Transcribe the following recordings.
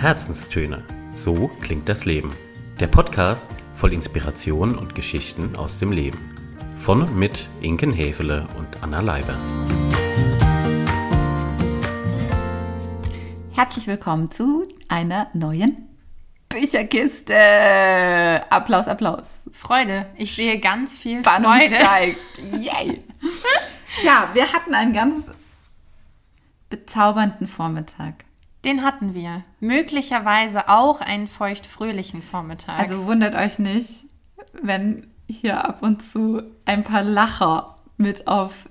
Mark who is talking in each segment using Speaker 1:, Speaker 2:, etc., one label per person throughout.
Speaker 1: Herzenstöne. So klingt das Leben. Der Podcast voll Inspiration und Geschichten aus dem Leben. Von und mit Inken Hefele und Anna Leiber.
Speaker 2: Herzlich willkommen zu einer neuen Bücherkiste. Applaus, Applaus.
Speaker 3: Freude. Ich sehe ganz viel
Speaker 2: Spannung
Speaker 3: Freude.
Speaker 2: steigt. Yay. ja, wir hatten einen ganz bezaubernden Vormittag.
Speaker 3: Den hatten wir. Möglicherweise auch einen feuchtfröhlichen Vormittag.
Speaker 2: Also wundert euch nicht, wenn hier ab und zu ein paar Lacher mit auf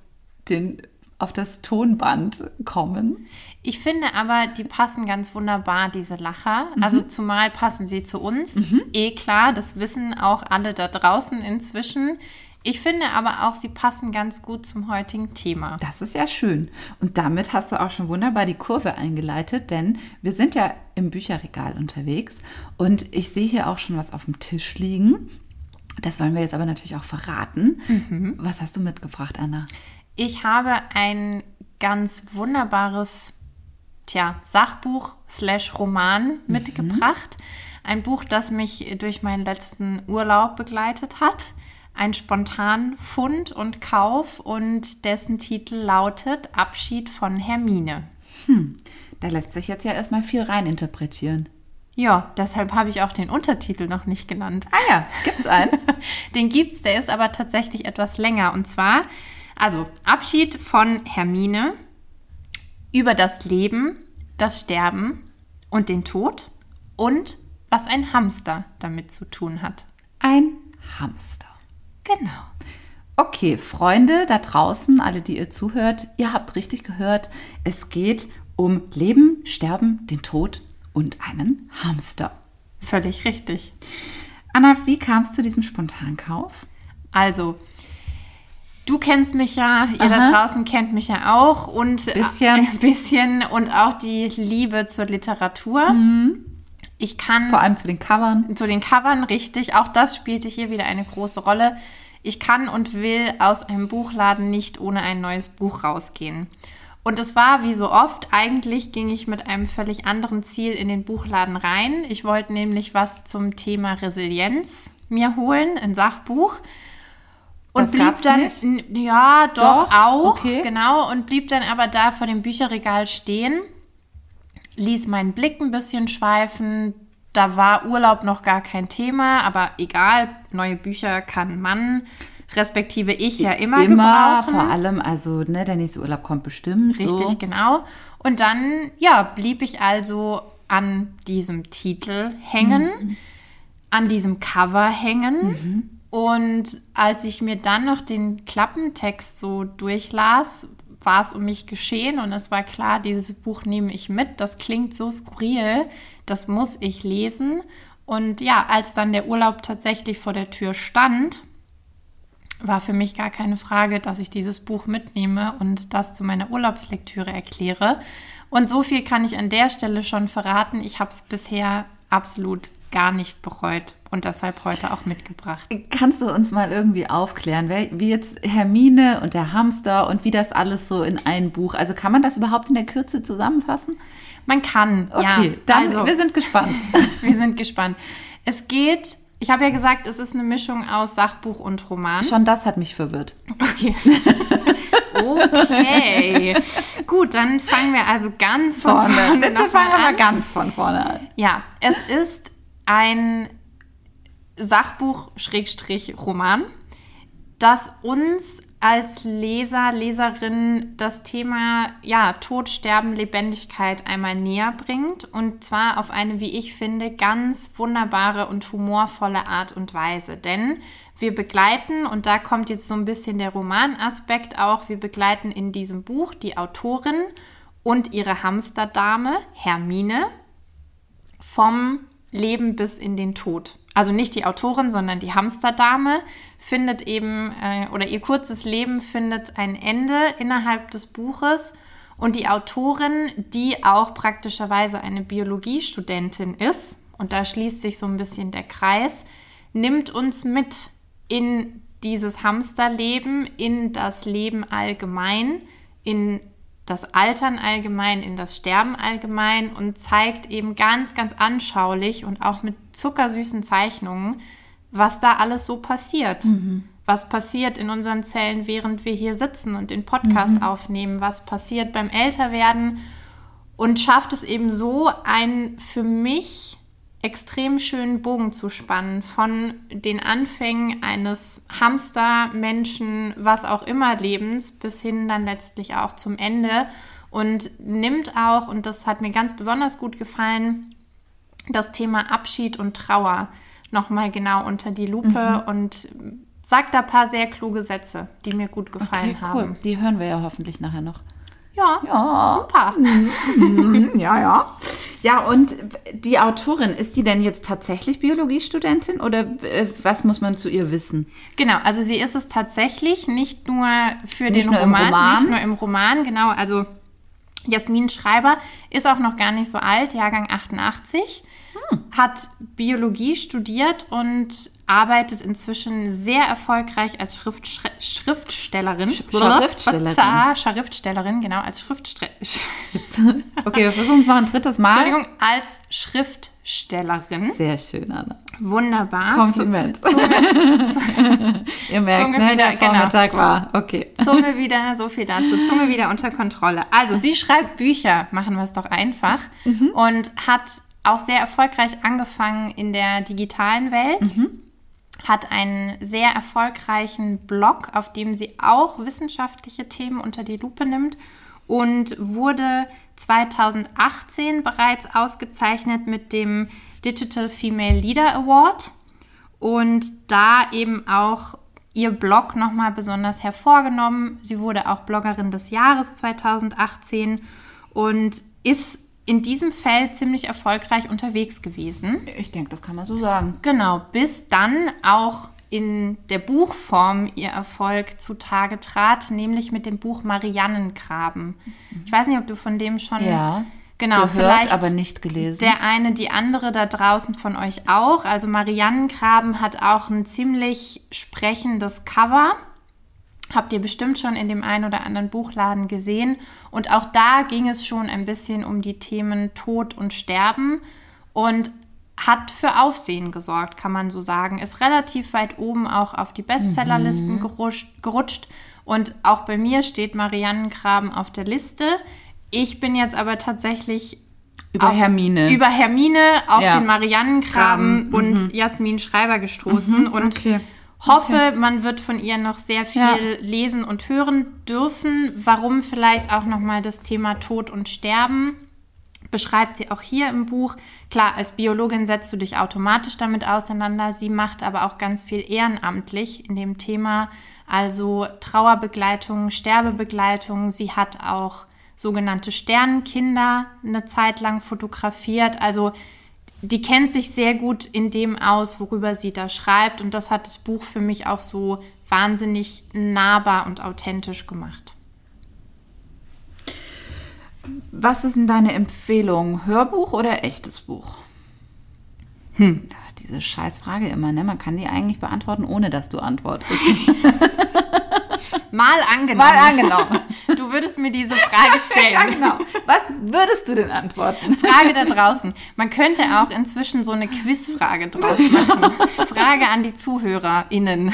Speaker 2: den auf das Tonband kommen.
Speaker 3: ich finde aber, die passen ganz wunderbar, diese Lacher. Also zumal passen sie zu uns. Eh klar, das wissen auch alle da draußen inzwischen. Ich finde aber auch, sie passen ganz gut zum heutigen Thema.
Speaker 2: Das ist ja schön. Und damit hast du auch schon wunderbar die Kurve eingeleitet, denn wir sind ja im Bücherregal unterwegs und ich sehe hier auch schon was auf dem Tisch liegen. Das wollen wir jetzt aber natürlich auch verraten. Was hast du mitgebracht, Anna?
Speaker 3: Ich habe ein ganz wunderbares, tja, Sachbuch slash Roman mitgebracht. Ein Buch, das mich durch meinen letzten Urlaub begleitet hat. Ein spontan Fund und Kauf und dessen Titel lautet Abschied von Hermine.
Speaker 2: Da lässt sich jetzt ja erstmal viel reininterpretieren.
Speaker 3: Ja, deshalb habe ich auch den Untertitel noch nicht genannt.
Speaker 2: Ah ja, gibt's einen?
Speaker 3: Den gibt's, der ist aber tatsächlich etwas länger. Und zwar, also Abschied von Hermine über das Leben, das Sterben und den Tod und was ein Hamster damit zu tun hat.
Speaker 2: Ein Hamster.
Speaker 3: Genau.
Speaker 2: Okay, Freunde da draußen, alle, die ihr zuhört, ihr habt richtig gehört. Es geht um Leben, Sterben, den Tod und einen Hamster.
Speaker 3: Völlig richtig.
Speaker 2: Anna, wie kamst du zu diesem Spontankauf?
Speaker 3: Also, du kennst mich ja, ihr da
Speaker 2: Aha.
Speaker 3: draußen kennt mich ja auch und
Speaker 2: Bisschen.
Speaker 3: ein bisschen und auch die Liebe zur Literatur. Ich kann
Speaker 2: Vor allem zu den Covern.
Speaker 3: zu den Covern, richtig. Auch das spielte hier wieder eine große Rolle. Ich kann und will aus einem Buchladen nicht ohne ein neues Buch rausgehen. Und es war wie so oft, eigentlich ging ich mit einem völlig anderen Ziel in den Buchladen rein. Ich wollte nämlich was zum Thema Resilienz mir holen, ein Sachbuch. Und
Speaker 2: Das
Speaker 3: blieb dann,
Speaker 2: nicht?
Speaker 3: ja, doch,
Speaker 2: Doch?
Speaker 3: auch,
Speaker 2: Okay.
Speaker 3: genau, und blieb dann aber da vor dem Bücherregal stehen ließ meinen Blick ein bisschen schweifen. Da war Urlaub noch gar kein Thema, aber egal, neue Bücher kann man, respektive ich ja immer,
Speaker 2: Immer,
Speaker 3: gebrauchen.
Speaker 2: vor allem, also ne, der nächste Urlaub kommt bestimmt.
Speaker 3: Richtig,
Speaker 2: so.
Speaker 3: genau. Und dann, ja, blieb ich also an diesem Titel hängen, an diesem Cover hängen. Und als ich mir dann noch den Klappentext so durchlas, war es um mich geschehen und es war klar, dieses Buch nehme ich mit. Das klingt so skurril, das muss ich lesen. Und ja, als dann der Urlaub tatsächlich vor der Tür stand, war für mich gar keine Frage, dass ich dieses Buch mitnehme und das zu meiner Urlaubslektüre erkläre. Und so viel kann ich an der Stelle schon verraten. Ich habe es bisher absolut gar nicht bereut und deshalb heute auch mitgebracht.
Speaker 2: Kannst du uns mal irgendwie aufklären, wie jetzt Hermine und der Hamster und wie das alles so in ein Buch, also kann man das überhaupt in der Kürze zusammenfassen?
Speaker 3: Man kann,
Speaker 2: Okay,
Speaker 3: ja.
Speaker 2: dann
Speaker 3: also,
Speaker 2: wir sind gespannt.
Speaker 3: wir sind gespannt. Es geht, ich habe ja gesagt, es ist eine Mischung aus Sachbuch und Roman.
Speaker 2: Schon das hat mich verwirrt.
Speaker 3: Okay. okay. Gut, dann fangen wir also ganz von vorne,
Speaker 2: Vorne. Bitte fangen wir mal
Speaker 3: an.
Speaker 2: ganz von vorne an.
Speaker 3: Ja, es ist ein Sachbuch-Roman, das uns als Leser, Leserin das Thema ja, Tod, Sterben, Lebendigkeit einmal näher bringt. Und zwar auf eine, wie ich finde, ganz wunderbare und humorvolle Art und Weise. Denn wir begleiten, und da kommt jetzt so ein bisschen der Romanaspekt auch, wir begleiten in diesem Buch die Autorin und ihre Hamsterdame, Hermine, vom Leben bis in den Tod. Also nicht die Autorin, sondern die Hamsterdame findet eben, äh, oder ihr kurzes Leben findet ein Ende innerhalb des Buches. Und die Autorin, die auch praktischerweise eine Biologiestudentin ist, und da schließt sich so ein bisschen der Kreis, nimmt uns mit in dieses Hamsterleben, in das Leben allgemein, in das Altern allgemein, in das Sterben allgemein und zeigt eben ganz, ganz anschaulich und auch mit zuckersüßen Zeichnungen, was da alles so passiert.
Speaker 2: Mhm.
Speaker 3: Was passiert in unseren Zellen, während wir hier sitzen und den Podcast
Speaker 2: Mhm.
Speaker 3: aufnehmen, was passiert beim Älterwerden und schafft es eben so, einen für mich extrem schönen Bogen zu spannen von den Anfängen eines Hamster-Menschen, was auch immer Lebens, bis hin dann letztlich auch zum Ende und nimmt auch, und das hat mir ganz besonders gut gefallen, das Thema Abschied und Trauer nochmal genau unter die Lupe
Speaker 2: Mhm.
Speaker 3: und sagt da ein paar sehr kluge Sätze, die mir gut gefallen
Speaker 2: Okay, cool.
Speaker 3: haben.
Speaker 2: Die hören wir ja hoffentlich nachher noch.
Speaker 3: Ja,
Speaker 2: Ja.
Speaker 3: ein paar.
Speaker 2: Ja, ja. Ja, und die Autorin, ist die denn jetzt tatsächlich Biologiestudentin oder äh, was muss man zu ihr wissen?
Speaker 3: Genau, also sie ist es tatsächlich nicht nur für
Speaker 2: Nicht
Speaker 3: den
Speaker 2: nur
Speaker 3: Roman,
Speaker 2: Roman?
Speaker 3: nicht nur im Roman, genau. Also Jasmin Schreiber ist auch noch gar nicht so alt, Jahrgang 88,
Speaker 2: Hm.
Speaker 3: hat Biologie studiert und arbeitet inzwischen sehr erfolgreich als Schrift, Schri- Schriftstellerin.
Speaker 2: Schriftstellerin.
Speaker 3: Schriftstellerin, genau, als Schriftstellerin.
Speaker 2: Okay, wir versuchen es noch ein drittes Mal.
Speaker 3: Entschuldigung, als Schriftstellerin.
Speaker 2: Sehr schön, Anna.
Speaker 3: Wunderbar.
Speaker 2: Kompliment. Ihr merkt,
Speaker 3: Zunge
Speaker 2: ne,
Speaker 3: wieder,
Speaker 2: der
Speaker 3: genau.
Speaker 2: Vormittag war. Okay.
Speaker 3: Zunge wieder, so viel dazu. Zunge wieder unter Kontrolle. Also, sie schreibt Bücher, machen wir es doch einfach. Und hat auch sehr erfolgreich angefangen in der digitalen Welt. Hat einen sehr erfolgreichen Blog, auf dem sie auch wissenschaftliche Themen unter die Lupe nimmt. Und wurde 2018 bereits ausgezeichnet mit dem Digital Female Leader Award und da eben auch ihr Blog nochmal besonders hervorgenommen. Sie wurde auch Bloggerin des Jahres 2018 und ist in diesem Feld ziemlich erfolgreich unterwegs gewesen.
Speaker 2: Ich denke, das kann man so sagen.
Speaker 3: Genau, bis dann auch in der Buchform ihr Erfolg zutage trat, nämlich mit dem Buch Mariannengraben. Ich weiß nicht, ob du von dem schon
Speaker 2: Ja.
Speaker 3: genau
Speaker 2: Gehört,
Speaker 3: vielleicht
Speaker 2: aber nicht gelesen.
Speaker 3: der eine, die andere da draußen von euch auch. Also Mariannengraben hat auch ein ziemlich sprechendes Cover. Habt ihr bestimmt schon in dem einen oder anderen Buchladen gesehen. Und auch da ging es schon ein bisschen um die Themen Tod und Sterben und hat für Aufsehen gesorgt, kann man so sagen. Ist relativ weit oben auch auf die Bestsellerlisten gerutscht, gerutscht. Und auch bei mir steht Mariannengraben auf der Liste. Ich bin jetzt aber tatsächlich
Speaker 2: Über
Speaker 3: auf-
Speaker 2: Hermine.
Speaker 3: Über Hermine auf
Speaker 2: Ja.
Speaker 3: den Mariannengraben
Speaker 2: Graben,
Speaker 3: und Jasmin Schreiber gestoßen und
Speaker 2: okay.
Speaker 3: Hoffe, man wird von ihr noch sehr viel
Speaker 2: Ja.
Speaker 3: lesen und hören dürfen. Warum vielleicht auch nochmal das Thema Tod und Sterben beschreibt sie auch hier im Buch. Klar, als Biologin setzt du dich automatisch damit auseinander. Sie macht aber auch ganz viel ehrenamtlich in dem Thema, also Trauerbegleitung, Sterbebegleitung. Sie hat auch sogenannte Sternenkinder eine Zeit lang fotografiert. Also die kennt sich sehr gut in dem aus, worüber sie da schreibt. Und das hat das Buch für mich auch so wahnsinnig nahbar und authentisch gemacht.
Speaker 2: Was ist denn deine Empfehlung? Hörbuch oder echtes Buch? Hm. Diese Scheißfrage immer, ne? Man kann die eigentlich beantworten, ohne dass du antwortest.
Speaker 3: Mal angenommen.
Speaker 2: Mal angenommen.
Speaker 3: Du würdest mir diese Frage stellen.
Speaker 2: genau. Was würdest du denn antworten?
Speaker 3: Frage da draußen. Man könnte auch inzwischen so eine Quizfrage draus machen. Frage an die ZuhörerInnen.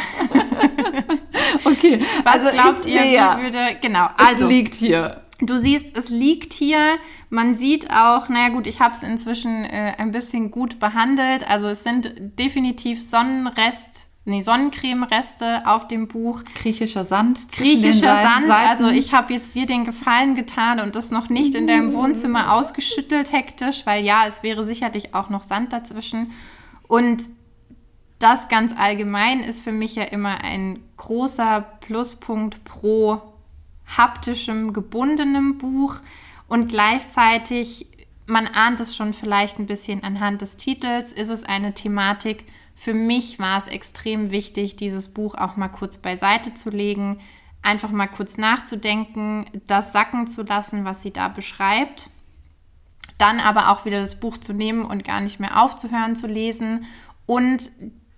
Speaker 2: Okay.
Speaker 3: Was
Speaker 2: also
Speaker 3: glaubt ihr, wie würde. Genau.
Speaker 2: es
Speaker 3: Also,
Speaker 2: liegt hier.
Speaker 3: du siehst, es liegt hier. Man sieht auch, naja, gut, ich habe es inzwischen äh, ein bisschen gut behandelt. Also, es sind definitiv Sonnenrest. Nee, Sonnencreme-Reste auf dem Buch.
Speaker 2: Griechischer Sand.
Speaker 3: Griechischer Sand. Also ich habe jetzt dir den Gefallen getan und das noch nicht in deinem Wohnzimmer ausgeschüttelt hektisch, weil ja, es wäre sicherlich auch noch Sand dazwischen. Und das ganz allgemein ist für mich ja immer ein großer Pluspunkt pro haptischem, gebundenem Buch. Und gleichzeitig, man ahnt es schon vielleicht ein bisschen anhand des Titels, ist es eine Thematik. Für mich war es extrem wichtig, dieses Buch auch mal kurz beiseite zu legen, einfach mal kurz nachzudenken, das sacken zu lassen, was sie da beschreibt dann aber auch wieder das Buch zu nehmen und gar nicht mehr aufzuhören zu lesen und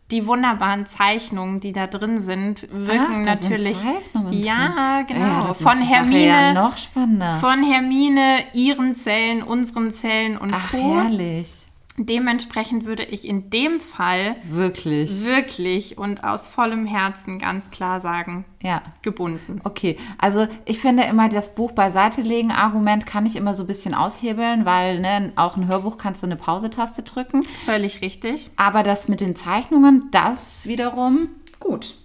Speaker 3: die wunderbaren Zeichnungen, die da drin sind, wirken
Speaker 2: Ach, sind
Speaker 3: natürlich.
Speaker 2: Zeichnungen drin.
Speaker 3: ja, genau.
Speaker 2: Ja,
Speaker 3: von Hermine.
Speaker 2: ja noch spannender.
Speaker 3: Von Hermine, ihren Zellen, unseren Zellen und
Speaker 2: Ach,
Speaker 3: Co.
Speaker 2: herrlich.
Speaker 3: Dementsprechend würde ich in dem Fall
Speaker 2: Wirklich.
Speaker 3: wirklich und aus vollem Herzen ganz klar sagen,
Speaker 2: Ja.
Speaker 3: gebunden.
Speaker 2: Okay, also ich finde immer das Buch beiseite legen Argument kann ich immer so ein bisschen aushebeln, weil ne, auch ein Hörbuch kannst du eine Pausetaste drücken.
Speaker 3: Völlig richtig.
Speaker 2: Aber das mit den Zeichnungen, das wiederum gut.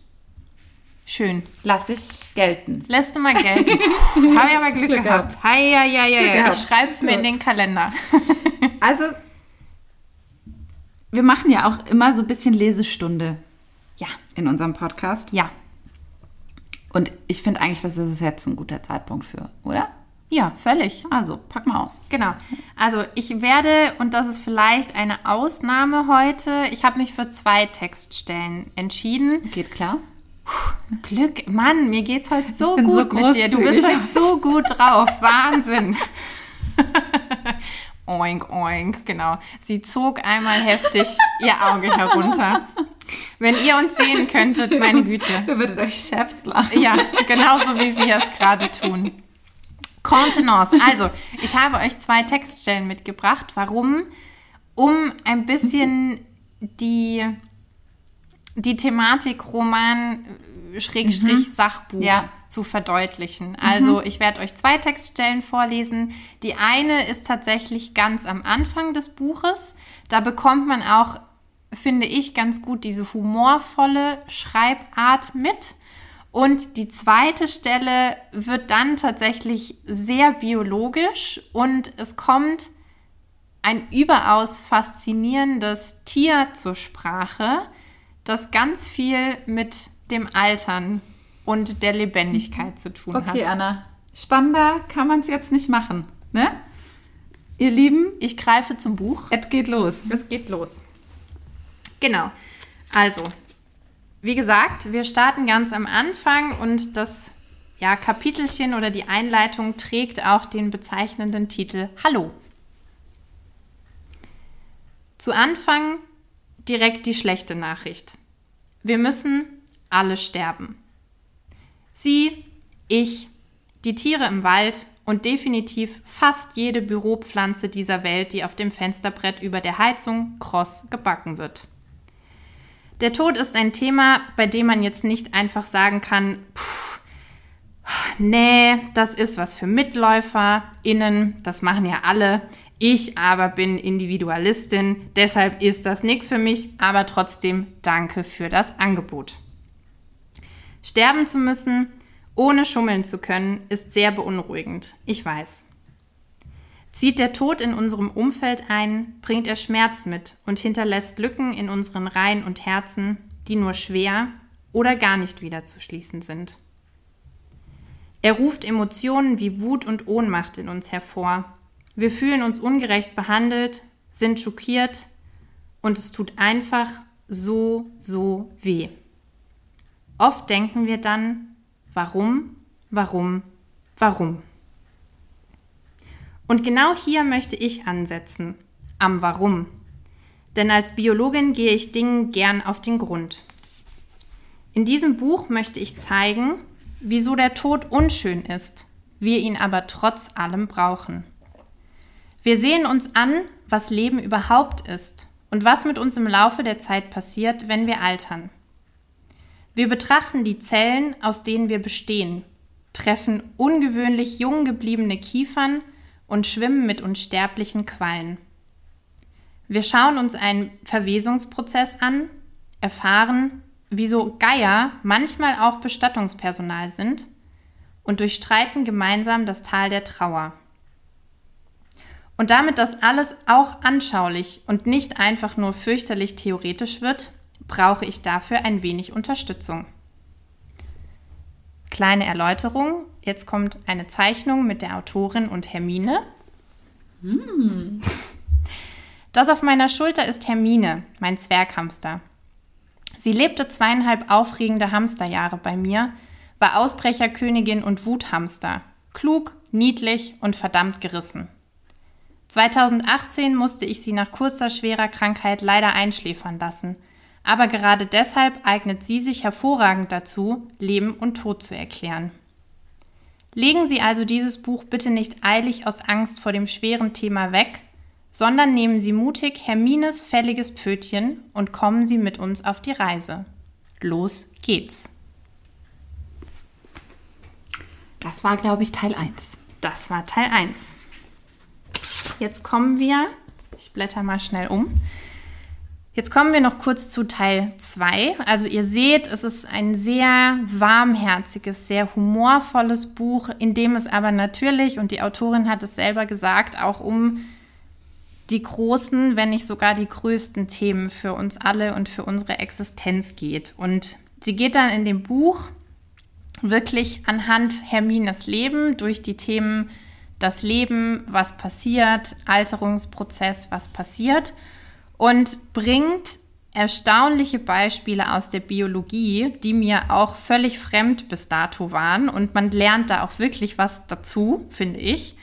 Speaker 3: Schön.
Speaker 2: Lass ich gelten.
Speaker 3: Lässt du mal gelten. Habe ich aber Glück,
Speaker 2: Glück
Speaker 3: gehabt. Hei, hei, hei, hei.
Speaker 2: gehabt.
Speaker 3: Ich schreibe es mir in den Kalender.
Speaker 2: Also, wir machen ja auch immer so ein bisschen Lesestunde
Speaker 3: Ja,
Speaker 2: in unserem Podcast.
Speaker 3: ja.
Speaker 2: Und ich finde eigentlich, das ist jetzt ein guter Zeitpunkt für, oder?
Speaker 3: Ja, völlig.
Speaker 2: Also, pack mal aus.
Speaker 3: Genau. Also ich werde, und das ist vielleicht eine Ausnahme heute, ich habe mich für zwei Textstellen entschieden.
Speaker 2: Geht klar?
Speaker 3: Glück, Mann, mir geht's heute so
Speaker 2: bin so
Speaker 3: gut mit dir. Du bist heute so gut drauf. Wahnsinn. oink, oink, genau. Sie zog einmal heftig ihr Auge herunter. Wenn ihr uns sehen könntet, meine Güte.
Speaker 2: Ihr würdet euch Chefs lachen.
Speaker 3: Ja, genauso wie wir es gerade tun. Contenance. Also, ich habe euch zwei Textstellen mitgebracht. Warum? Um ein bisschen die, die Thematik Roman äh, Sachbuch
Speaker 2: Ja.
Speaker 3: Zu verdeutlichen. Also, ich werde euch zwei Textstellen vorlesen. Die eine ist tatsächlich ganz am Anfang des Buches. Da bekommt man auch, finde ich, ganz gut diese humorvolle Schreibart mit. Und die zweite Stelle wird dann tatsächlich sehr biologisch und es kommt ein überaus faszinierendes Tier zur Sprache, das ganz viel mit dem Altern und der Lebendigkeit zu tun
Speaker 2: Okay,
Speaker 3: hat.
Speaker 2: Anna. Spannender kann man es jetzt nicht machen, ne? Ihr Lieben,
Speaker 3: Ich greife zum Buch.
Speaker 2: es geht los.
Speaker 3: Es geht los. Genau. Also, wie gesagt, wir starten ganz am Anfang und das ja, Kapitelchen oder die Einleitung trägt auch den bezeichnenden Titel Hallo. Zu Anfang direkt die schlechte Nachricht. Wir müssen alle sterben. Sie, ich, die Tiere im Wald und definitiv fast jede Büropflanze dieser Welt, die auf dem Fensterbrett über der Heizung kross gebacken wird. Der Tod ist ein Thema, bei dem man jetzt nicht einfach sagen kann, "Puh, nee, das ist was für MitläuferInnen, das machen ja alle. Ich aber bin Individualistin, deshalb ist das nichts für mich, aber trotzdem danke für das Angebot. Sterben zu müssen, ohne schummeln zu können, ist sehr beunruhigend, ich weiß. Zieht der Tod in unserem Umfeld ein, bringt er Schmerz mit und hinterlässt Lücken in unseren Reihen und Herzen, die nur schwer oder gar nicht wieder zu schließen sind. Er ruft Emotionen wie Wut und Ohnmacht in uns hervor. Wir fühlen uns ungerecht behandelt, sind schockiert und es tut einfach so, so weh. Oft denken wir dann, warum, warum, warum? Und genau hier möchte ich ansetzen, am Warum. Denn als Biologin gehe ich Dingen gern auf den Grund. In diesem Buch möchte ich zeigen, wieso der Tod unschön ist, wir ihn aber trotz allem brauchen. Wir sehen uns an, was Leben überhaupt ist und was mit uns im Laufe der Zeit passiert, wenn wir altern. Wir betrachten die Zellen, aus denen wir bestehen, treffen ungewöhnlich jung gebliebene Kiefern und schwimmen mit unsterblichen Quallen. Wir schauen uns einen Verwesungsprozess an, erfahren, wieso Geier manchmal auch Bestattungspersonal sind und durchstreiten gemeinsam das Tal der Trauer. Und damit das alles auch anschaulich und nicht einfach nur fürchterlich theoretisch wird, brauche ich dafür ein wenig Unterstützung. Kleine Erläuterung, jetzt kommt eine Zeichnung mit der Autorin und Hermine. Das auf meiner Schulter ist Hermine, mein Zwerghamster. Sie lebte zweieinhalb aufregende Hamsterjahre bei mir, war Ausbrecherkönigin und Wuthamster, klug, niedlich und verdammt gerissen. 2018 musste ich sie nach kurzer schwerer Krankheit leider einschläfern lassen, aber gerade deshalb eignet sie sich hervorragend dazu, Leben und Tod zu erklären. Legen Sie also dieses Buch bitte nicht eilig aus Angst vor dem schweren Thema weg, sondern nehmen Sie mutig Hermines fälliges Pfötchen und kommen Sie mit uns auf die Reise. Los geht's.
Speaker 2: Das war, glaube ich, Teil 1.
Speaker 3: Das war Teil 1. Jetzt kommen wir, ich blätter mal schnell um. Jetzt kommen wir noch kurz zu Teil 2. Also ihr seht, es ist ein sehr warmherziges, sehr humorvolles Buch, in dem es aber natürlich, und die Autorin hat es selber gesagt, auch um die großen, wenn nicht sogar die größten Themen für uns alle und für unsere Existenz geht. Und sie geht dann in dem Buch wirklich anhand Hermines Leben durch die Themen das Leben, was passiert, Alterungsprozess, was passiert und bringt erstaunliche Beispiele aus der Biologie, die mir auch völlig fremd bis dato waren und man lernt da auch wirklich was dazu, finde ich.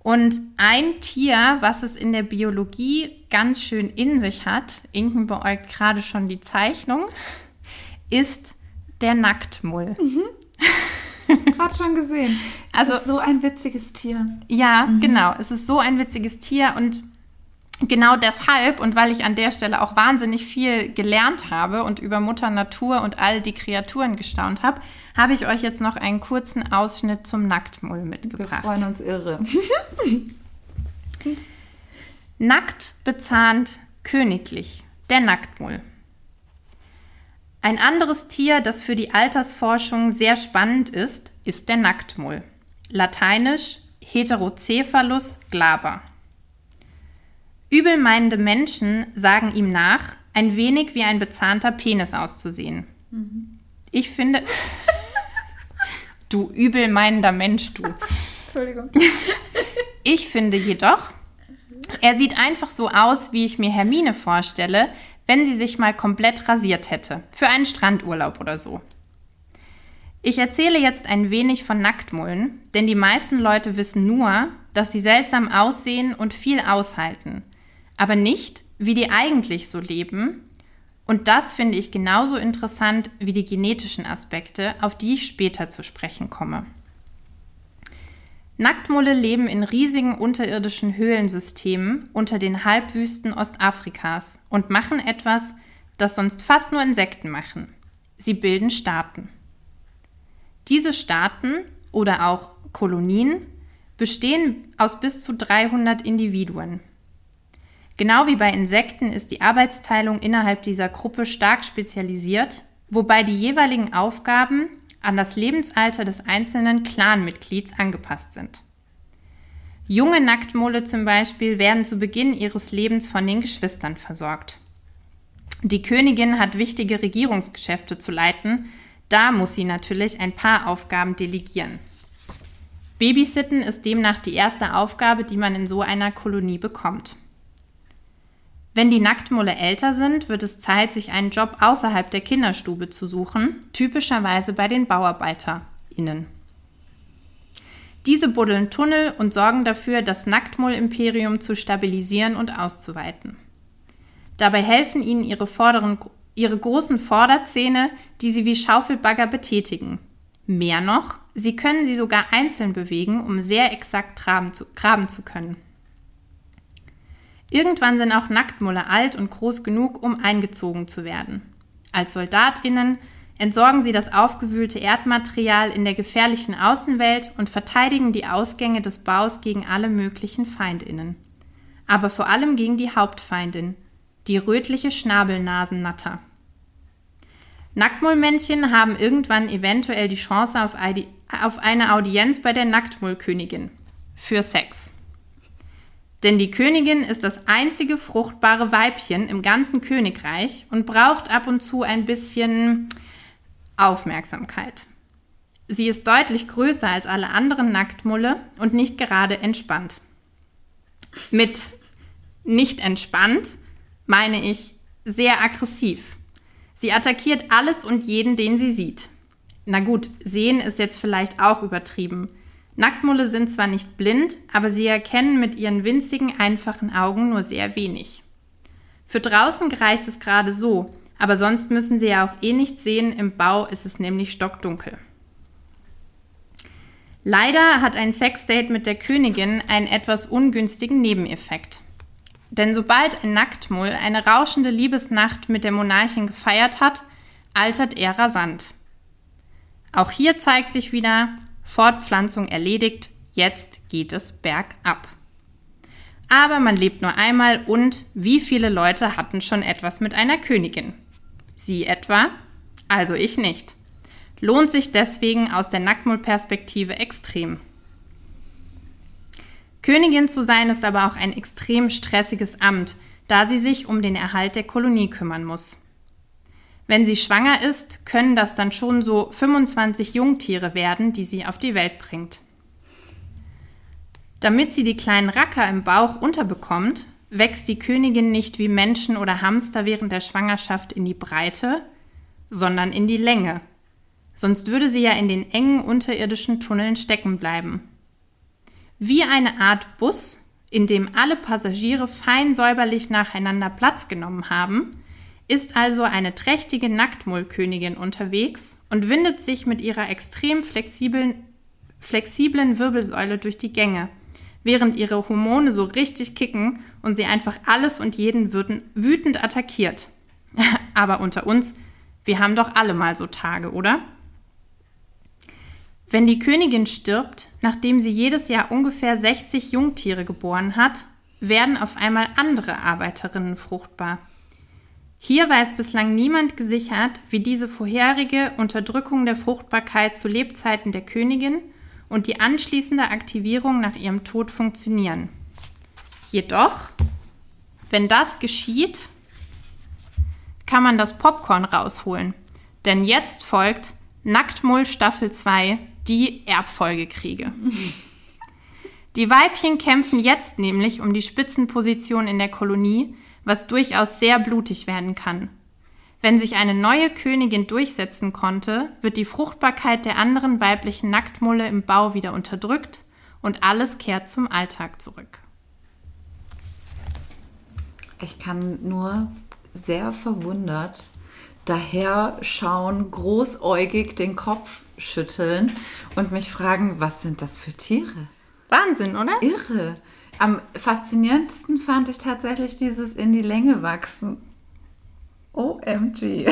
Speaker 3: Und ein Tier, was es in der Biologie ganz schön in sich hat, Inken beäugt gerade schon die Zeichnung, ist der Nacktmull. Mhm.
Speaker 2: Ich gerade schon gesehen. Also es ist so ein witziges Tier.
Speaker 3: Ja, mhm. genau. Es ist so ein witziges Tier und genau deshalb und weil ich an der Stelle auch wahnsinnig viel gelernt habe und über Mutter Natur und all die Kreaturen gestaunt habe, habe ich euch jetzt noch einen kurzen Ausschnitt zum Nacktmull mitgebracht.
Speaker 2: Wir freuen uns irre.
Speaker 3: Nackt, bezahnt, königlich. Der Nacktmull. Ein anderes Tier, das für die Altersforschung sehr spannend ist, ist der Nacktmull. Lateinisch Heterocephalus glaber. Übelmeinende Menschen sagen ihm nach, ein wenig wie ein bezahnter Penis auszusehen. Mhm. Ich finde. du übelmeinender Mensch, du.
Speaker 2: Entschuldigung.
Speaker 3: Ich finde jedoch, er sieht einfach so aus, wie ich mir Hermine vorstelle, wenn sie sich mal komplett rasiert hätte. Für einen Strandurlaub oder so. Ich erzähle jetzt ein wenig von Nacktmullen, denn die meisten Leute wissen nur, dass sie seltsam aussehen und viel aushalten aber nicht, wie die eigentlich so leben. Und das finde ich genauso interessant wie die genetischen Aspekte, auf die ich später zu sprechen komme. Nacktmulle leben in riesigen unterirdischen Höhlensystemen unter den Halbwüsten Ostafrikas und machen etwas, das sonst fast nur Insekten machen. Sie bilden Staaten. Diese Staaten oder auch Kolonien bestehen aus bis zu 300 Individuen. Genau wie bei Insekten ist die Arbeitsteilung innerhalb dieser Gruppe stark spezialisiert, wobei die jeweiligen Aufgaben an das Lebensalter des einzelnen Clanmitglieds angepasst sind. Junge Nacktmole zum Beispiel werden zu Beginn ihres Lebens von den Geschwistern versorgt. Die Königin hat wichtige Regierungsgeschäfte zu leiten, da muss sie natürlich ein paar Aufgaben delegieren. Babysitten ist demnach die erste Aufgabe, die man in so einer Kolonie bekommt. Wenn die Nacktmulle älter sind, wird es Zeit, sich einen Job außerhalb der Kinderstube zu suchen, typischerweise bei den BauarbeiterInnen. Diese buddeln Tunnel und sorgen dafür, das Nacktmull-Imperium zu stabilisieren und auszuweiten. Dabei helfen ihnen ihre, vorderen, ihre großen Vorderzähne, die sie wie Schaufelbagger betätigen. Mehr noch, sie können sie sogar einzeln bewegen, um sehr exakt graben zu, graben zu können. Irgendwann sind auch Nacktmulle alt und groß genug, um eingezogen zu werden. Als Soldatinnen entsorgen sie das aufgewühlte Erdmaterial in der gefährlichen Außenwelt und verteidigen die Ausgänge des Baus gegen alle möglichen Feindinnen. Aber vor allem gegen die Hauptfeindin, die rötliche Schnabelnasennatter. Nacktmullmännchen haben irgendwann eventuell die Chance auf eine Audienz bei der Nacktmullkönigin. Für Sex. Denn die Königin ist das einzige fruchtbare Weibchen im ganzen Königreich und braucht ab und zu ein bisschen Aufmerksamkeit. Sie ist deutlich größer als alle anderen Nacktmulle und nicht gerade entspannt. Mit nicht entspannt meine ich sehr aggressiv. Sie attackiert alles und jeden, den sie sieht. Na gut, sehen ist jetzt vielleicht auch übertrieben. Nacktmulle sind zwar nicht blind, aber sie erkennen mit ihren winzigen, einfachen Augen nur sehr wenig. Für draußen gereicht es gerade so, Aber sonst müssen sie ja auch eh nichts sehen. Im Bau ist es nämlich stockdunkel. Leider hat ein Sexdate mit der Königin einen etwas ungünstigen Nebeneffekt. Denn sobald ein Nacktmull eine rauschende Liebesnacht mit der Monarchin gefeiert hat, altert er rasant. Auch hier zeigt sich wieder, Fortpflanzung erledigt, jetzt geht es bergab. Aber man lebt nur einmal und wie viele Leute hatten schon etwas mit einer Königin? Sie etwa? Also ich nicht. Lohnt sich deswegen aus der Nacktmull-Perspektive extrem. Königin zu sein ist aber auch ein extrem stressiges Amt, da sie sich um den Erhalt der Kolonie kümmern muss. Wenn sie schwanger ist, können das dann schon so 25 Jungtiere werden, die sie auf die Welt bringt. Damit sie die kleinen Racker im Bauch unterbekommt, wächst die Königin nicht wie Menschen oder Hamster während der Schwangerschaft in die Breite, sondern in die Länge. Sonst würde sie ja in den engen unterirdischen Tunneln stecken bleiben. Wie eine Art Bus, in dem alle Passagiere fein säuberlich nacheinander Platz genommen haben, ist also eine trächtige Nacktmullkönigin unterwegs und windet sich mit ihrer extrem flexiblen, flexiblen Wirbelsäule durch die Gänge, während ihre Hormone so richtig kicken und sie einfach alles und jeden wütend attackiert. Aber unter uns, wir haben doch alle mal so Tage, oder? Wenn die Königin stirbt, nachdem sie jedes Jahr ungefähr 60 Jungtiere geboren hat, werden auf einmal andere Arbeiterinnen fruchtbar. Hier weiß bislang niemand gesichert, wie diese vorherige Unterdrückung der Fruchtbarkeit zu Lebzeiten der Königin und die anschließende Aktivierung nach ihrem Tod funktionieren. Jedoch, wenn das geschieht, kann man das Popcorn rausholen. Denn jetzt folgt Nacktmull Staffel 2, die Erbfolgekriege. Die Weibchen kämpfen jetzt nämlich um die Spitzenposition in der Kolonie, was durchaus sehr blutig werden kann. Wenn sich eine neue Königin durchsetzen konnte, wird die Fruchtbarkeit der anderen weiblichen Nacktmulle im Bau wieder unterdrückt und alles kehrt zum Alltag zurück.
Speaker 2: Ich kann nur sehr verwundert daher schauen, großäugig den Kopf schütteln und mich fragen, was sind das für Tiere?
Speaker 3: Wahnsinn, oder?
Speaker 2: Irre. Am faszinierendsten fand ich tatsächlich dieses in die Länge wachsen. OMG.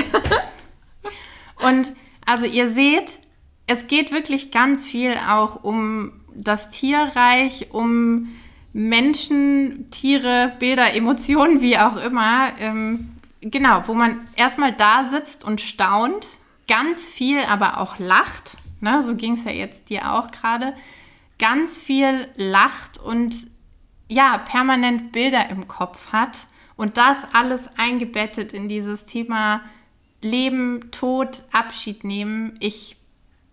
Speaker 3: und also ihr seht, es geht wirklich ganz viel auch um das Tierreich, um Menschen, Tiere, Bilder, Emotionen, wie auch immer. Ähm, genau, wo man erstmal da sitzt und staunt, ganz viel aber auch lacht. Ne, so ging es ja jetzt dir auch gerade. Ganz viel lacht und ja, permanent Bilder im Kopf hat und das alles eingebettet in dieses Thema Leben, Tod, Abschied nehmen. Ich,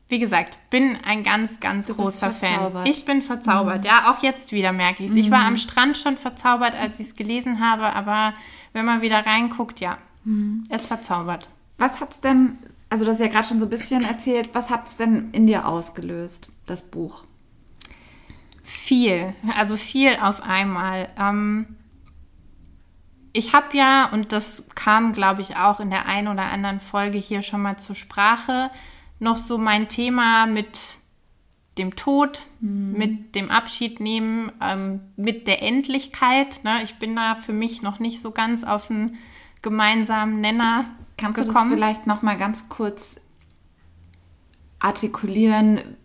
Speaker 3: wie gesagt, bin ein ganz, ganz du großer Fan. Ich bin verzaubert. Mhm. Ja, auch jetzt wieder merke ich es. Mhm. Ich war am Strand schon verzaubert, als ich es gelesen habe, aber wenn man wieder reinguckt, ja, mhm. es verzaubert.
Speaker 2: Was hat es denn, also du hast ja gerade schon so ein bisschen erzählt, was hat es denn in dir ausgelöst, das Buch?
Speaker 3: Viel, also viel auf einmal. Ähm, ich habe ja, und das kam, glaube ich, auch in der einen oder anderen Folge hier schon mal zur Sprache, noch so mein Thema mit dem Tod, mhm. mit dem Abschied nehmen, ähm, mit der Endlichkeit. Ne? Ich bin da für mich noch nicht so ganz auf einen gemeinsamen Nenner
Speaker 2: Kannst gekommen. du das vielleicht noch mal ganz kurz artikulieren,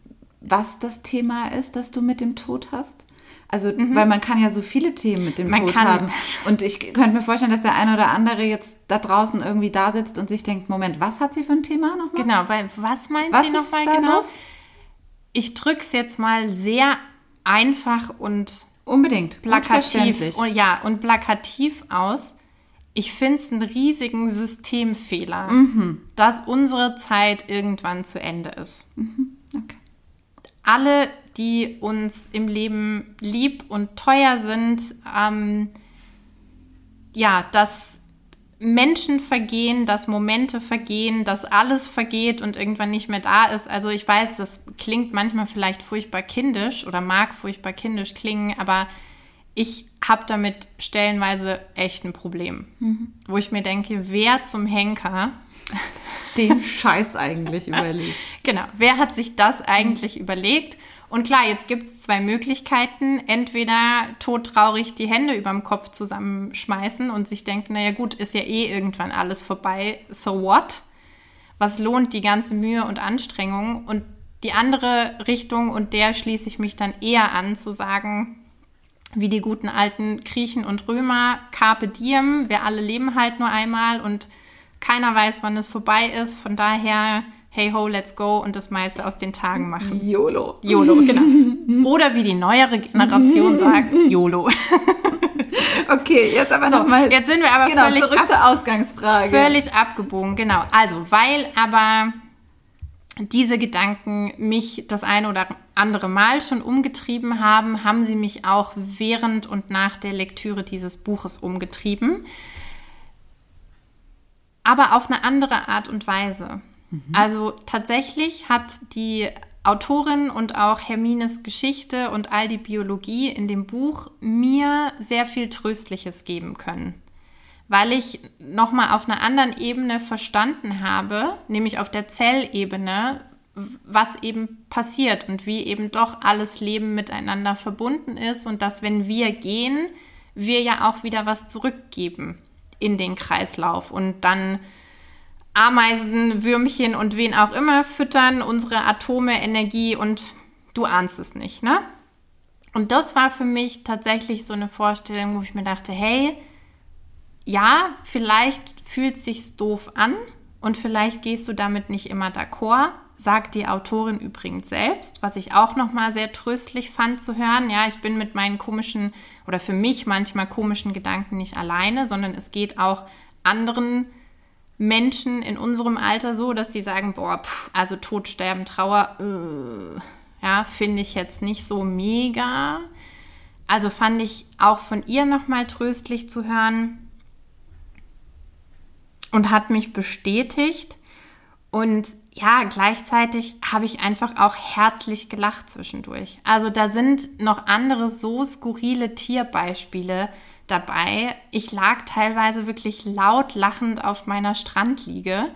Speaker 2: was das Thema ist, das du mit dem Tod hast? Also, mhm. weil man kann ja so viele Themen mit dem man Tod haben. Und ich könnte mir vorstellen, dass der eine oder andere jetzt da draußen irgendwie da sitzt und sich denkt, Moment, was hat sie für ein Thema nochmal?
Speaker 3: Genau, weil was meint was sie nochmal genau? Los? Ich drücke es jetzt mal sehr einfach und
Speaker 2: unbedingt
Speaker 3: plakativ und ja und plakativ aus. Ich finde es einen riesigen Systemfehler, mhm. dass unsere Zeit irgendwann zu Ende ist. Mhm. Okay alle, die uns im Leben lieb und teuer sind, ähm, ja, dass Menschen vergehen, dass Momente vergehen, dass alles vergeht und irgendwann nicht mehr da ist. Also ich weiß, das klingt manchmal vielleicht furchtbar kindisch oder mag furchtbar kindisch klingen, aber ich habe damit stellenweise echt ein Problem. Wo ich mir denke, wer zum Henker,
Speaker 2: Den Scheiß eigentlich überlegt.
Speaker 3: genau, wer hat sich das eigentlich überlegt? Und klar, jetzt gibt es zwei Möglichkeiten. Entweder todtraurig die Hände überm Kopf zusammenschmeißen und sich denken, naja gut, ist ja eh irgendwann alles vorbei, so what? Was lohnt die ganze Mühe und Anstrengung? Und die andere Richtung, und der schließe ich mich dann eher an, zu sagen, wie die guten alten Griechen und Römer, Carpe Diem, wir alle leben halt nur einmal und keiner weiß, wann es vorbei ist. Von daher, hey ho, let's go und das meiste aus den Tagen machen.
Speaker 2: YOLO.
Speaker 3: YOLO, genau. Oder wie die neuere Generation sagt, YOLO.
Speaker 2: Okay, jetzt aber
Speaker 3: So,
Speaker 2: nochmal.
Speaker 3: jetzt sind wir aber
Speaker 2: genau,
Speaker 3: völlig,
Speaker 2: zurück
Speaker 3: ab,
Speaker 2: zur Ausgangsfrage.
Speaker 3: völlig abgebogen. Genau. Also, weil aber diese Gedanken mich das eine oder andere Mal schon umgetrieben haben, haben sie mich auch während und nach der Lektüre dieses Buches umgetrieben. Aber auf eine andere Art und Weise. Also tatsächlich hat die Autorin und auch Hermines Geschichte und all die Biologie in dem Buch mir sehr viel Tröstliches geben können. Weil ich nochmal auf einer anderen Ebene verstanden habe, nämlich auf der Zellebene, was eben passiert und wie eben doch alles Leben miteinander verbunden ist und dass wenn wir gehen, wir ja auch wieder was zurückgeben in den Kreislauf und dann Ameisen, Würmchen und wen auch immer füttern unsere Atome Energie und du ahnst es nicht, ne? Und das war für mich tatsächlich so eine Vorstellung, wo ich mir dachte, hey, ja, vielleicht fühlt sich's doof an und vielleicht gehst du damit nicht immer d'accord, sagt die Autorin übrigens selbst, was ich auch noch mal sehr tröstlich fand zu hören. Ja, ich bin mit meinen komischen oder für mich manchmal komischen Gedanken nicht alleine, sondern es geht auch anderen Menschen in unserem Alter so, dass sie sagen, boah, pff, also Tod, Sterben, Trauer, äh, ja, finde ich jetzt nicht so mega. Also fand ich auch von ihr noch mal tröstlich zu hören und hat mich bestätigt. Und ja, gleichzeitig habe ich einfach auch herzlich gelacht zwischendurch. Also da sind noch andere so skurrile Tierbeispiele dabei. Ich lag teilweise wirklich laut lachend auf meiner Strandliege.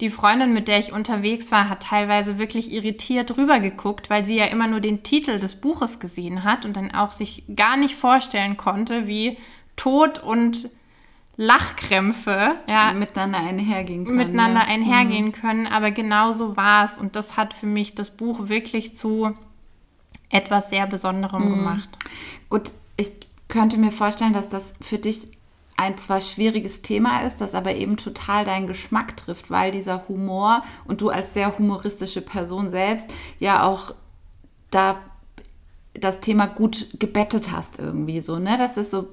Speaker 3: Die Freundin, mit der ich unterwegs war, hat teilweise wirklich irritiert rübergeguckt, weil sie ja immer nur den Titel des Buches gesehen hat und dann auch sich gar nicht vorstellen konnte, wie Tod und Lachkrämpfe ja,
Speaker 2: miteinander einhergehen können.
Speaker 3: miteinander
Speaker 2: ja.
Speaker 3: einhergehen können. Aber genau so war es. Und das hat für mich das Buch wirklich zu etwas sehr Besonderem gemacht.
Speaker 2: Gut, ich könnte mir vorstellen, dass das für dich ein zwar schwieriges Thema ist, das aber eben total deinen Geschmack trifft, weil dieser Humor und du als sehr humoristische Person selbst ja auch da das Thema gut gebettet hast irgendwie so, ne? Das ist so,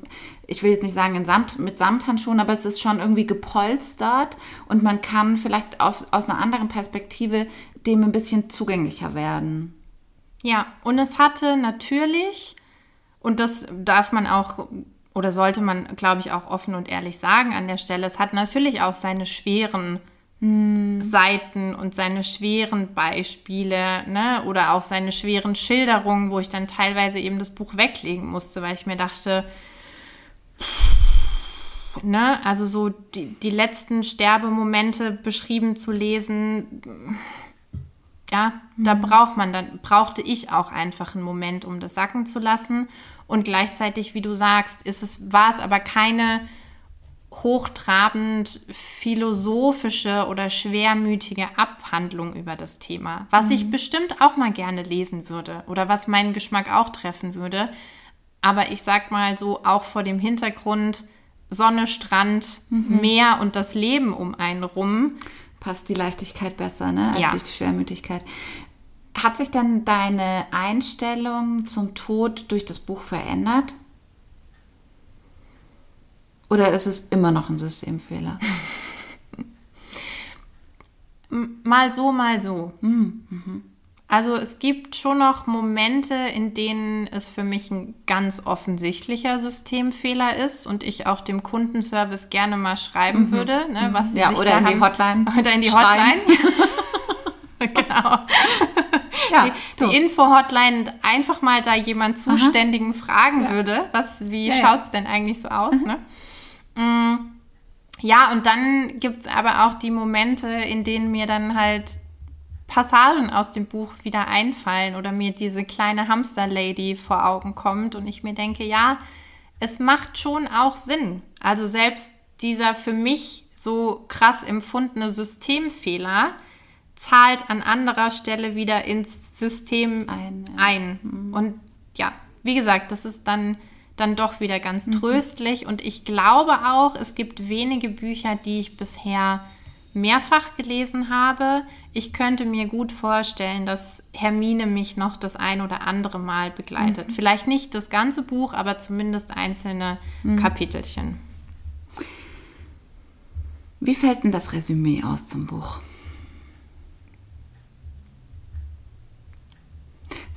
Speaker 2: ich will jetzt nicht sagen in Samt, mit Samthandschuhen, aber es ist schon irgendwie gepolstert und man kann vielleicht auf, aus einer anderen Perspektive dem ein bisschen zugänglicher werden.
Speaker 3: Ja, und es hatte natürlich, und das darf man auch oder sollte man, glaube ich, auch offen und ehrlich sagen an der Stelle, es hat natürlich auch seine schweren Seiten und seine schweren Beispiele, ne, oder auch seine schweren Schilderungen, wo ich dann teilweise eben das Buch weglegen musste, weil ich mir dachte, ne, also so die, die letzten Sterbemomente beschrieben zu lesen, ja, da braucht man dann, brauchte ich auch einfach einen Moment, um das sacken zu lassen. Und gleichzeitig, wie du sagst, ist es, war es aber keine hochtrabend philosophische oder schwermütige Abhandlung über das Thema, was ich bestimmt auch mal gerne lesen würde oder was meinen Geschmack auch treffen würde. Aber ich sag mal so, auch vor dem Hintergrund Sonne, Strand, Meer und das Leben um einen rum.
Speaker 2: Passt die Leichtigkeit besser, ne? Als
Speaker 3: Ja.
Speaker 2: die Schwermütigkeit. Hat sich dann deine Einstellung zum Tod durch das Buch verändert? Oder ist es immer noch ein Systemfehler?
Speaker 3: Mal so, mal so. Also es gibt schon noch Momente, in denen es für mich ein ganz offensichtlicher Systemfehler ist und ich auch dem Kundenservice gerne mal schreiben würde, ne, was sie
Speaker 2: Ja,
Speaker 3: sich
Speaker 2: oder
Speaker 3: da
Speaker 2: in die
Speaker 3: haben-
Speaker 2: Hotline
Speaker 3: Oder in die
Speaker 2: schreien.
Speaker 3: Hotline. genau.
Speaker 2: Ja,
Speaker 3: die, die Info-Hotline einfach mal da jemand Zuständigen fragen
Speaker 2: Ja.
Speaker 3: würde, was, wie
Speaker 2: Ja,
Speaker 3: schaut's denn eigentlich so aus, ne? Mm, Ja, und dann gibt's aber auch die Momente, in denen mir dann halt Passagen aus dem Buch wieder einfallen oder mir diese kleine Hamster-Lady vor Augen kommt und ich mir denke, ja, es macht schon auch Sinn. Also selbst dieser für mich so krass empfundene Systemfehler zahlt an anderer Stelle wieder ins System
Speaker 2: Ein, ja.
Speaker 3: ein. Und ja, wie gesagt, das ist dann, dann doch wieder ganz tröstlich. Und ich glaube auch, es gibt wenige Bücher, die ich bisher mehrfach gelesen habe. Ich könnte mir gut vorstellen, dass Hermine mich noch das ein oder andere Mal begleitet. Vielleicht nicht das ganze Buch, aber zumindest einzelne Kapitelchen.
Speaker 2: Wie fällt denn das Resümee aus zum Buch?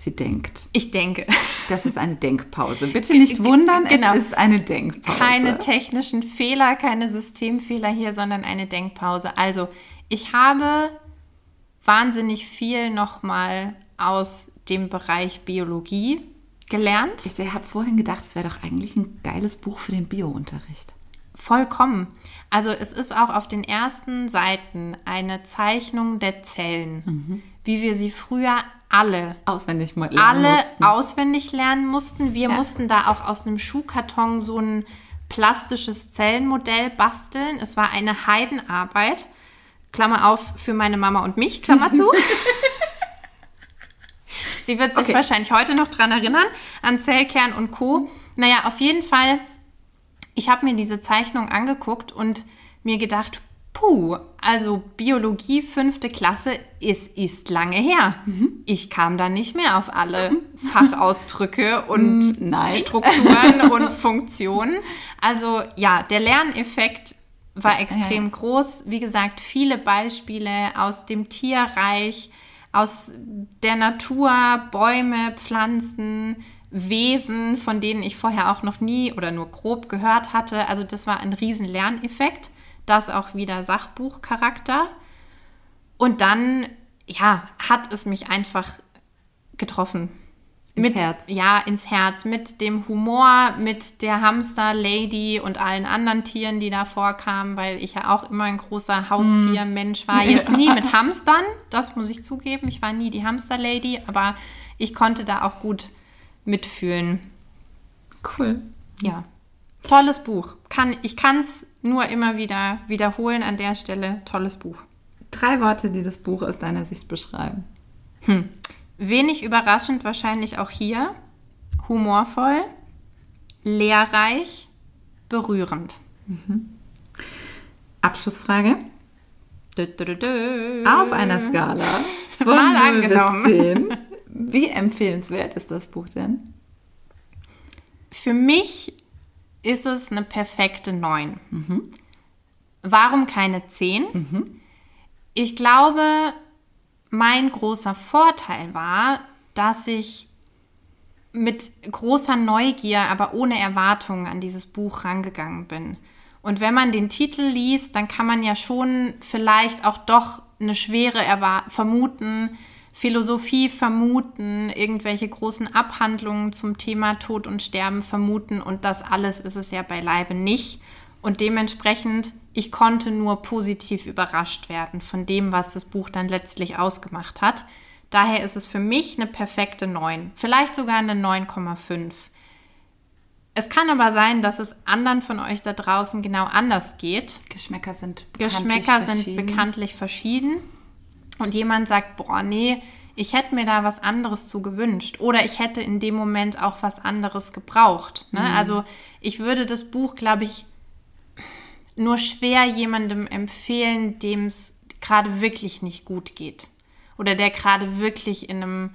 Speaker 2: Sie denkt.
Speaker 3: Ich denke.
Speaker 2: Das ist eine Denkpause. Bitte nicht wundern,
Speaker 3: genau.
Speaker 2: es ist eine Denkpause.
Speaker 3: keine technischen Fehler, keine Systemfehler hier, sondern eine Denkpause. Also, ich habe wahnsinnig viel nochmal aus dem Bereich Biologie gelernt.
Speaker 2: Ich habe vorhin gedacht, es wäre doch eigentlich ein geiles Buch für den Biounterricht.
Speaker 3: Vollkommen. Also es ist auch auf den ersten Seiten eine Zeichnung der Zellen, wie wir sie früher alle
Speaker 2: Auswendig lernen
Speaker 3: alle
Speaker 2: mussten.
Speaker 3: auswendig lernen mussten. Wir
Speaker 2: Ja.
Speaker 3: mussten da auch aus einem Schuhkarton so ein plastisches Zellenmodell basteln. Es war eine Heidenarbeit. Klammer auf für meine Mama und mich, Klammer zu. Sie wird sich
Speaker 2: Okay.
Speaker 3: wahrscheinlich heute noch dran erinnern, an Zellkern und Co. Naja, auf jeden Fall, ich habe mir diese Zeichnung angeguckt und mir gedacht, puh, also Biologie fünfte Klasse, es ist lange her.
Speaker 2: Mhm.
Speaker 3: Ich kam da nicht mehr auf alle Fachausdrücke und
Speaker 2: nein.
Speaker 3: Strukturen und Funktionen. Also ja, der Lerneffekt war extrem groß. Wie gesagt, viele Beispiele aus dem Tierreich, aus der Natur, Bäume, Pflanzen, Wesen, von denen ich vorher auch noch nie oder nur grob gehört hatte. Also das war ein riesen Lerneffekt. Das auch wieder Sachbuchcharakter. Und dann, ja, hat es mich einfach getroffen.
Speaker 2: Ins
Speaker 3: mit,
Speaker 2: Herz.
Speaker 3: Ja, ins Herz. Mit dem Humor, mit der Hamster-Lady und allen anderen Tieren, die da vorkamen, weil ich ja auch immer ein großer Haustiermensch war. Jetzt nie mit Hamstern, das muss ich zugeben. Ich war nie die Hamster-Lady, aber ich konnte da auch gut mitfühlen.
Speaker 2: Cool.
Speaker 3: Ja. Tolles Buch. Kann, ich kann es nur immer wieder wiederholen an der Stelle. Tolles Buch.
Speaker 2: Drei Worte, die das Buch aus deiner Sicht beschreiben.
Speaker 3: Wenig überraschend wahrscheinlich auch hier. Humorvoll, lehrreich, berührend.
Speaker 2: Abschlussfrage.
Speaker 3: Dö, dö, dö.
Speaker 2: Auf einer Skala von
Speaker 3: Mal
Speaker 2: 0
Speaker 3: angenommen.
Speaker 2: bis 10. Wie empfehlenswert ist das Buch denn?
Speaker 3: Für mich ist es eine perfekte 9. Warum keine 10? Ich glaube, mein großer Vorteil war, dass ich mit großer Neugier, aber ohne Erwartungen an dieses Buch rangegangen bin. Und wenn man den Titel liest, dann kann man ja schon vielleicht auch doch eine Schwere erwa- vermuten, Philosophie vermuten, irgendwelche großen Abhandlungen zum Thema Tod und Sterben vermuten und das alles ist es ja beileibe nicht. Und dementsprechend, ich konnte nur positiv überrascht werden von dem, was das Buch dann letztlich ausgemacht hat. Daher ist es für mich eine perfekte 9, vielleicht sogar eine 9,5. Es kann aber sein, dass es anderen von euch da draußen genau anders geht.
Speaker 2: Geschmäcker sind bekanntlich
Speaker 3: Geschmäcker sind
Speaker 2: verschieden.
Speaker 3: bekanntlich verschieden. Und jemand sagt, boah, nee, ich hätte mir da was anderes zu gewünscht. Oder ich hätte in dem Moment auch was anderes gebraucht. Ne? Also ich würde das Buch, glaube ich, nur schwer jemandem empfehlen, dem es gerade wirklich nicht gut geht. Oder der gerade wirklich in einem,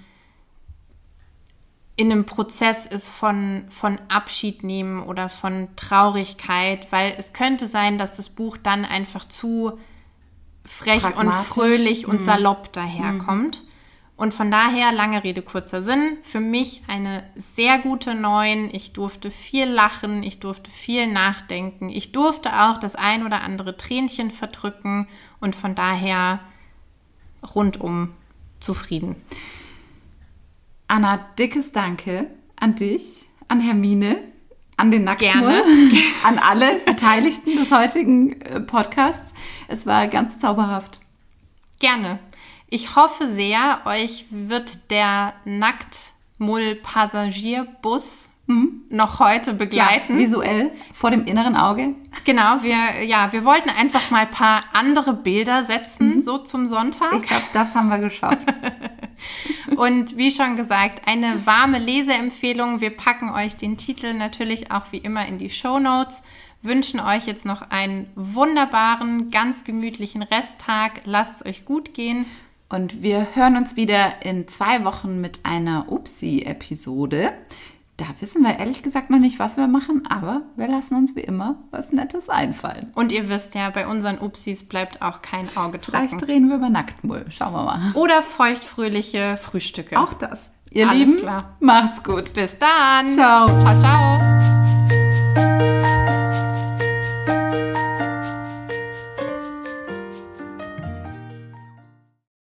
Speaker 3: in einem Prozess ist von, von Abschied nehmen oder von Traurigkeit, weil es könnte sein, dass das Buch dann einfach zu frech und fröhlich und salopp daherkommt. Und von daher, lange Rede, kurzer Sinn, für mich eine sehr gute Neun. Ich durfte viel lachen, ich durfte viel nachdenken, ich durfte auch das ein oder andere Tränchen verdrücken und von daher rundum zufrieden.
Speaker 2: Anna, dickes Danke an dich, an Hermine, an den
Speaker 3: Gerne.
Speaker 2: an alle Beteiligten des heutigen äh, Podcasts. Es war ganz zauberhaft.
Speaker 3: Gerne. Ich hoffe sehr, euch wird der Nacktmull-Passagierbus noch heute begleiten.
Speaker 2: visuell vor dem inneren Auge.
Speaker 3: Genau, wir, ja, wir wollten einfach mal ein paar andere Bilder setzen, so zum Sonntag.
Speaker 2: Ich glaube, das haben wir geschafft.
Speaker 3: Und wie schon gesagt, eine warme Leseempfehlung. Wir packen euch den Titel natürlich auch wie immer in die Show Notes. Wünschen euch jetzt noch einen wunderbaren, ganz gemütlichen Resttag. Lasst es euch gut gehen.
Speaker 2: Und wir hören uns wieder in zwei Wochen mit einer Upsi-Episode. Da wissen wir ehrlich gesagt noch nicht, was wir machen, aber wir lassen uns wie immer was Nettes einfallen.
Speaker 3: Und ihr wisst ja, bei unseren Upsis bleibt auch kein Auge
Speaker 2: Vielleicht
Speaker 3: trocken.
Speaker 2: drehen wir über Nacktmull. Schauen wir mal.
Speaker 3: Oder feuchtfröhliche Frühstücke.
Speaker 2: Auch das. Ihr
Speaker 3: Alles
Speaker 2: Lieben,
Speaker 3: klar.
Speaker 2: macht's gut.
Speaker 3: Bis dann.
Speaker 2: Ciao.
Speaker 3: Ciao, ciao.